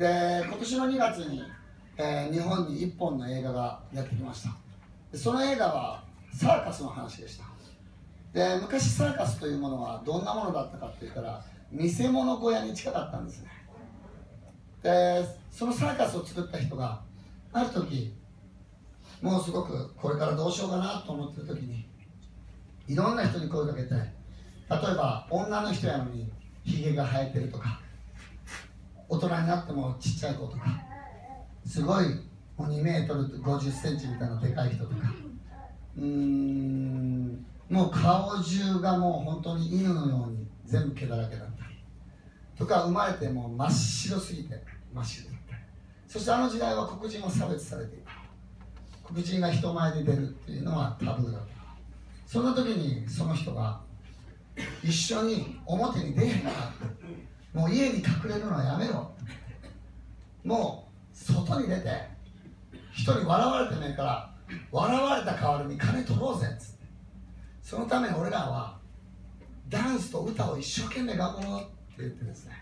で今年の2月に、えー日本に1本の映画がやってきました。でその映画はサーカスの話でした。で昔サーカスというものはどんなものだったかって言ったら見せ物小屋に近かったんですね。でそのサーカスを作った人がある時もうすごくこれからどうしようかなと思ってる時にいろんな人に声かけて例えば女の人やのにひげが生えてるとか大人になってもちっちゃい子とかすごいもう2メートル5 0センチみたいなでかい人とかうーんもう顔中がもう本当に犬のように全部毛だらけだった。りとか生まれてもう真っ白すぎて真っ白だった。りそしてあの時代は黒人は差別されていた。黒人が人前で出るっていうのはタブーだった。そんな時にその人が一緒に表に出へんかってもう家に隠れるのはやめろ。もう外に出て人に笑われてないから笑われた代わりに金取ろうぜっつって。そのため俺らはダンスと歌を一生懸命頑張ろうって言ってですね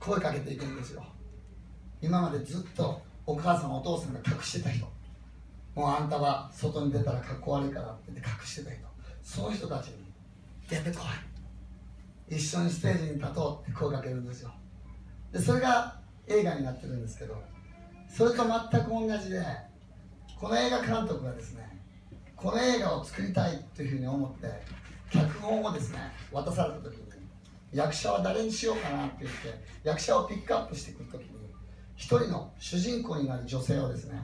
声かけていくんですよ。今までずっとお母さんお父さんが隠してた人。もうあんたは外に出たらかっこ悪いからって言って隠してた人。その人たちに出てこい。一緒にステージに立とうって声かけるんですよ。でそれが映画になってるんですけどそれと全く同じでこの映画監督がですねこの映画を作りたいというふうに思って脚本をですね渡された時に役者は誰にしようかなって言って役者をピックアップしてくる時に一人の主人公になる女性をですね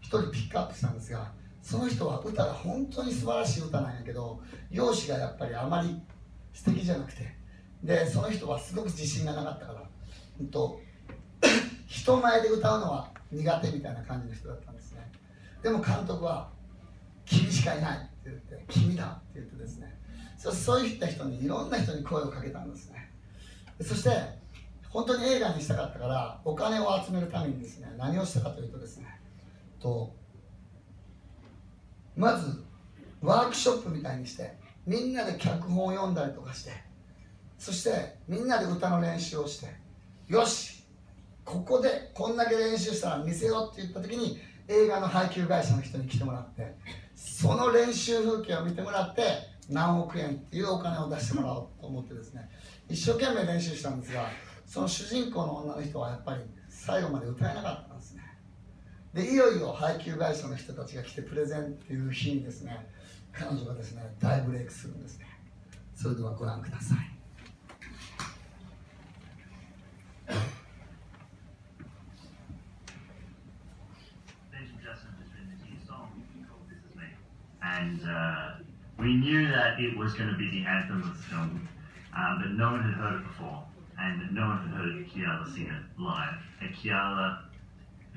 一人ピックアップしたんですがその人は歌が本当に素晴らしい歌なんやけど容姿がやっぱりあまり素敵じゃなくてでその人はすごく自信がなかったから、うんと、人前で歌うのは苦手みたいな感じの人だったんですね。でも監督は「君しかいない」って言って「君だ」って言ってですね。そそういった人にいろんな人に声をかけたんですね。そして本当に映画にしたかったからお金を集めるためにですね何をしたかというとですねとまずワークショップみたいにしてみんなで脚本を読んだりとかしてそしてみんなで歌の練習をしてよしここでこんだけ練習したら見せようって言った時に映画の配給会社の人に来てもらってその練習風景を見てもらって何億円っていうお金を出してもらおうと思ってですね一生懸命練習したんですがその主人公の女の人はやっぱり最後まで歌えなかったんですね。でいよいよ配給会社の人たちが来てプレゼンっていう日にですね彼女がですね大ブレイクするんですね。それではご覧ください。And uh, we knew that it was going to be the anthem of the film, uh, but no one had heard it before. And no one had heard Kiala sing it live. And Kiala,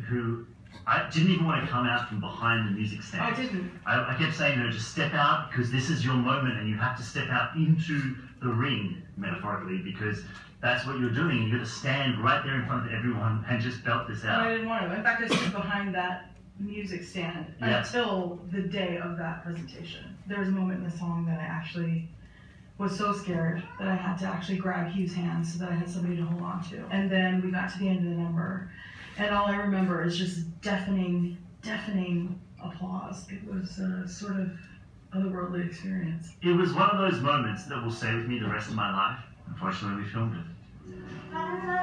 who I didn't even want to come out from behind the music stand. I didn't. I, I kept saying, no, just step out because this is your moment and you have to step out into the ring, metaphorically, because that's what you're doing. You're going to stand right there in front of everyone and just belt this out. And I didn't want to. In fact, I stood behind that music stand Yeah. until the day of that presentation. There was a moment in the song that I actually was so scared that I had to actually grab Hugh's hand so that I had somebody to hold on to. And then we got to the end of the number, and all I remember is just deafening, deafening applause. It was a sort of otherworldly experience. It was one of those moments that will stay with me the rest of my life. Unfortunately, we filmed it. Uh,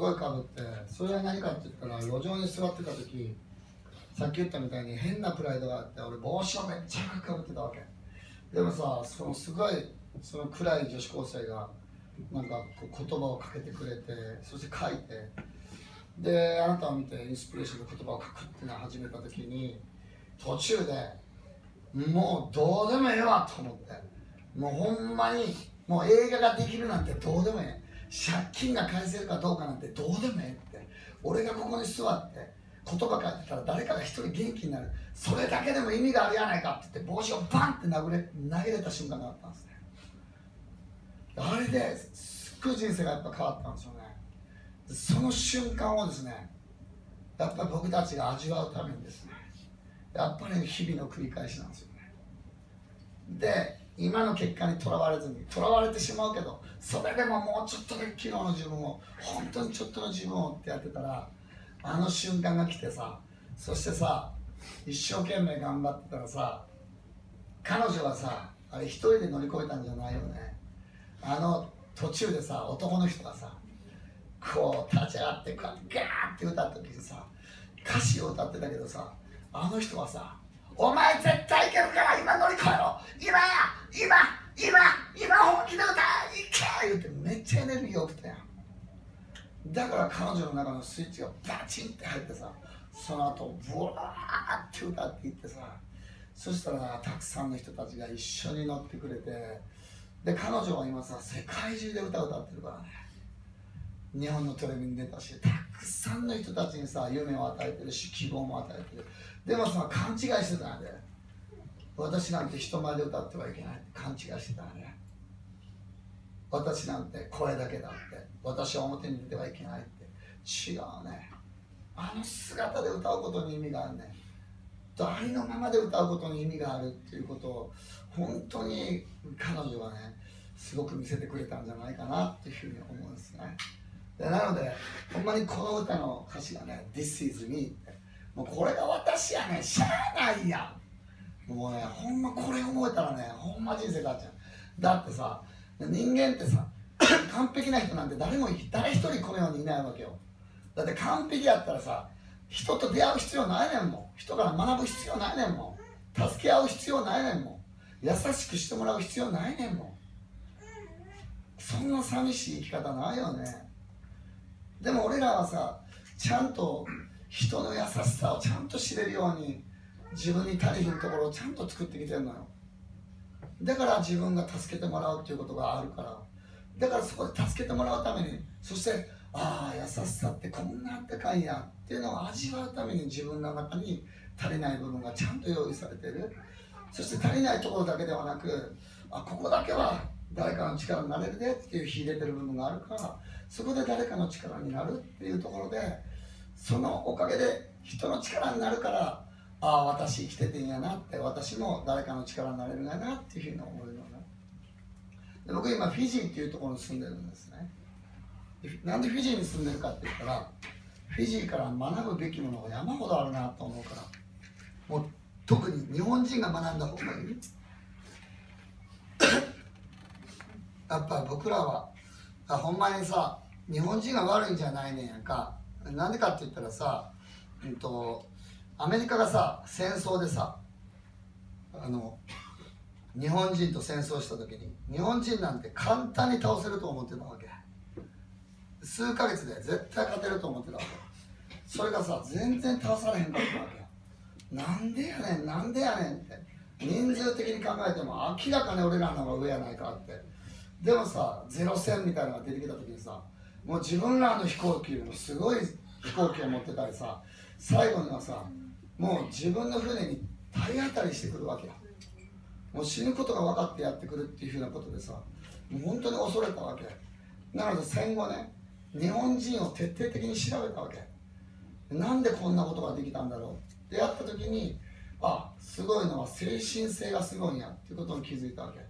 ごいかぶってそれは何かって言ったら路上に座ってた時さっき言ったみたいに変なプライドがあって俺帽子をめっちゃかぶってたわけ。でもさそのすごいその暗い女子高生がなんかこう言葉をかけてくれてそして書いてであなたを見てインスピレーションで言葉を書くっていうのを始めた時に途中でもうどうでもええわと思って。もうほんまにもう映画ができるなんてどうでもええ。借金が返せるかどうかなんてどうでもええって。俺がここに座って言葉書いてたら誰かが一人元気になる。それだけでも意味があるやないかって言って帽子をバンって殴れ投げれた瞬間があったんですね。あれですっごい人生がやっぱ変わったんですよね。その瞬間をですねやっぱり僕たちが味わうためにですねやっぱり日々の繰り返しなんですよね。で今の結果にとらわれずにとらわれてしまうけどそれでももうちょっとだけ昨日の自分を本当にちょっとの自分をってやってたらあの瞬間が来てさそしてさ一生懸命頑張ってたらさ彼女はさあれ一人で乗り越えたんじゃないよね。あの途中でさ男の人がさこう立ち上がってこうガーって歌った時にさ歌詞を歌ってたけどさあの人はさ「お前絶対いけるから今乗り越えろ今!や今今今本気で歌いけ!」言ってめっちゃエネルギーよくてだから彼女の中のスイッチがバチンって入ってさその後ブワーって歌っていってさそしたらたくさんの人たちが一緒に乗ってくれてで彼女は今さ世界中で歌歌ってるからね。日本のテレビに出たしたくさんの人たちにさ夢を与えてるし希望も与えてる。でもさ勘違いしてたんで。私なんて人前で歌ってはいけない。って勘違いしてたね。私なんて声だけだって。私は表に出てはいけないって。違うね。あの姿で歌うことに意味があるねありのままで歌うことに意味があるっていうことを本当に彼女はねすごく見せてくれたんじゃないかなっていうふうに思うんですね。でなのでほんまにこの歌の歌詞がね「This is me」って。もうこれが私やねしゃあないやん。もうねほんまこれ思えたらねほんま人生変わっちゃう。だってさ人間ってさ 完璧な人なんて誰も誰一人この世にいないわけよ。だって完璧やったらさ人と出会う必要ないねんもん。人から学ぶ必要ないねんもん。助け合う必要ないねんもん。優しくしてもらう必要ないねんもん。そんな寂しい生き方ないよね。でも俺らはさちゃんと人の優しさをちゃんと知れるように自分に足りひんところをちゃんと作ってきてるのよ。だから自分が助けてもらうっていうことがあるから。だからそこで助けてもらうためにそしてああ優しさってこんなあったかいやっていうのを味わうために自分の中に足りない部分がちゃんと用意されてる。そして足りないところだけではなくあここだけは誰かの力になれるでっていう秀でてる部分があるからそこで誰かの力になるっていうところでそのおかげで人の力になるからああ私生きててんやなって私も誰かの力になれるんやなっていうふうに思うような。で僕今フィジーっていうところに住んでるんですね。なんでフィジーに住んでるかって言ったらフィジーから学ぶべきものが山ほどあるなと思うからもう特に日本人が学んだ方がいい。やっぱ僕らはあほんまにさ日本人が悪いんじゃないねんやんか。なんでかって言ったらさ、うんと、アメリカがさ戦争でさあの日本人と戦争した時に日本人なんて簡単に倒せると思ってたわけ。数ヶ月で絶対勝てると思ってたわけ。それがさ全然倒されへんかったわけ。なんでやねんなんでやねんって。人数的に考えても明らかに俺らの方が上やないかって。でもさゼロ戦みたいなのが出てきた時にさもう自分らの飛行機よりもすごい飛行機を持ってたりさ最後にはさもう自分の船に体当たりしてくるわけよ。もう死ぬことが分かってやってくるっていうふうなことでさもう本当に恐れたわけ。なので戦後ね日本人を徹底的に調べたわけ。なんでこんなことができたんだろう。ってやった時にあすごいのは精神性がすごいんやっていうことに気づいたわけ。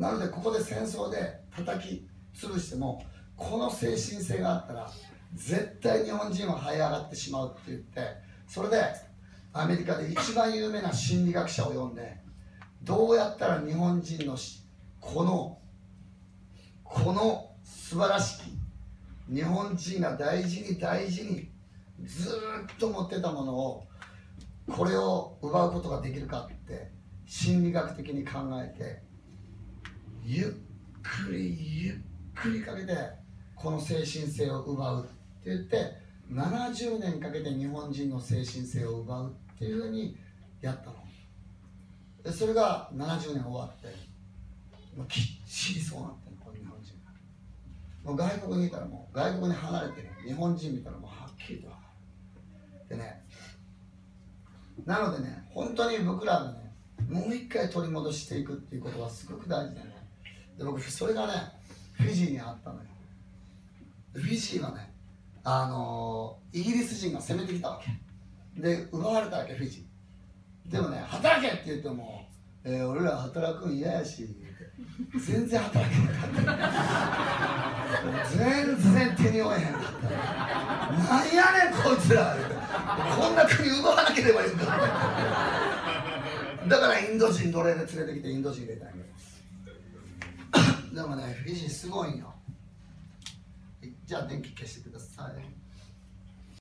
なのでここで戦争で叩き潰してもこの精神性があったら絶対日本人は這い上がってしまうって言ってそれでアメリカで一番有名な心理学者を呼んでどうやったら日本人のこのこの素晴らしき日本人が大事に大事にずっと持ってたものをこれを奪うことができるかって心理学的に考えてゆっくりゆっくりかけてこの精神性を奪うって言って70年かけて日本人の精神性を奪うていうふうにやったの。でそれが70年終わってもうきっちりそうなってるこの日本人が。もう外国にいたらもう外国に離れてる日本人見たらもうはっきりとでねなのでね本当に僕らがねもう一回取り戻していくっていうことはすごく大事だね。で僕それがねフィジーにあったのよ。フィジーはねあのーイギリス人が攻めてきたわけ。で奪われたわけフィジー。でもね働けって言っても、えー俺ら働くん嫌やし全然働けなかった。全然手に負えへんかった。なんやねんこいつらこんな国奪わなければいいんだだからインド人奴隷で連れてきてインド人入れたんや。でもねフィジーすごいんよ。じゃあ電気消してください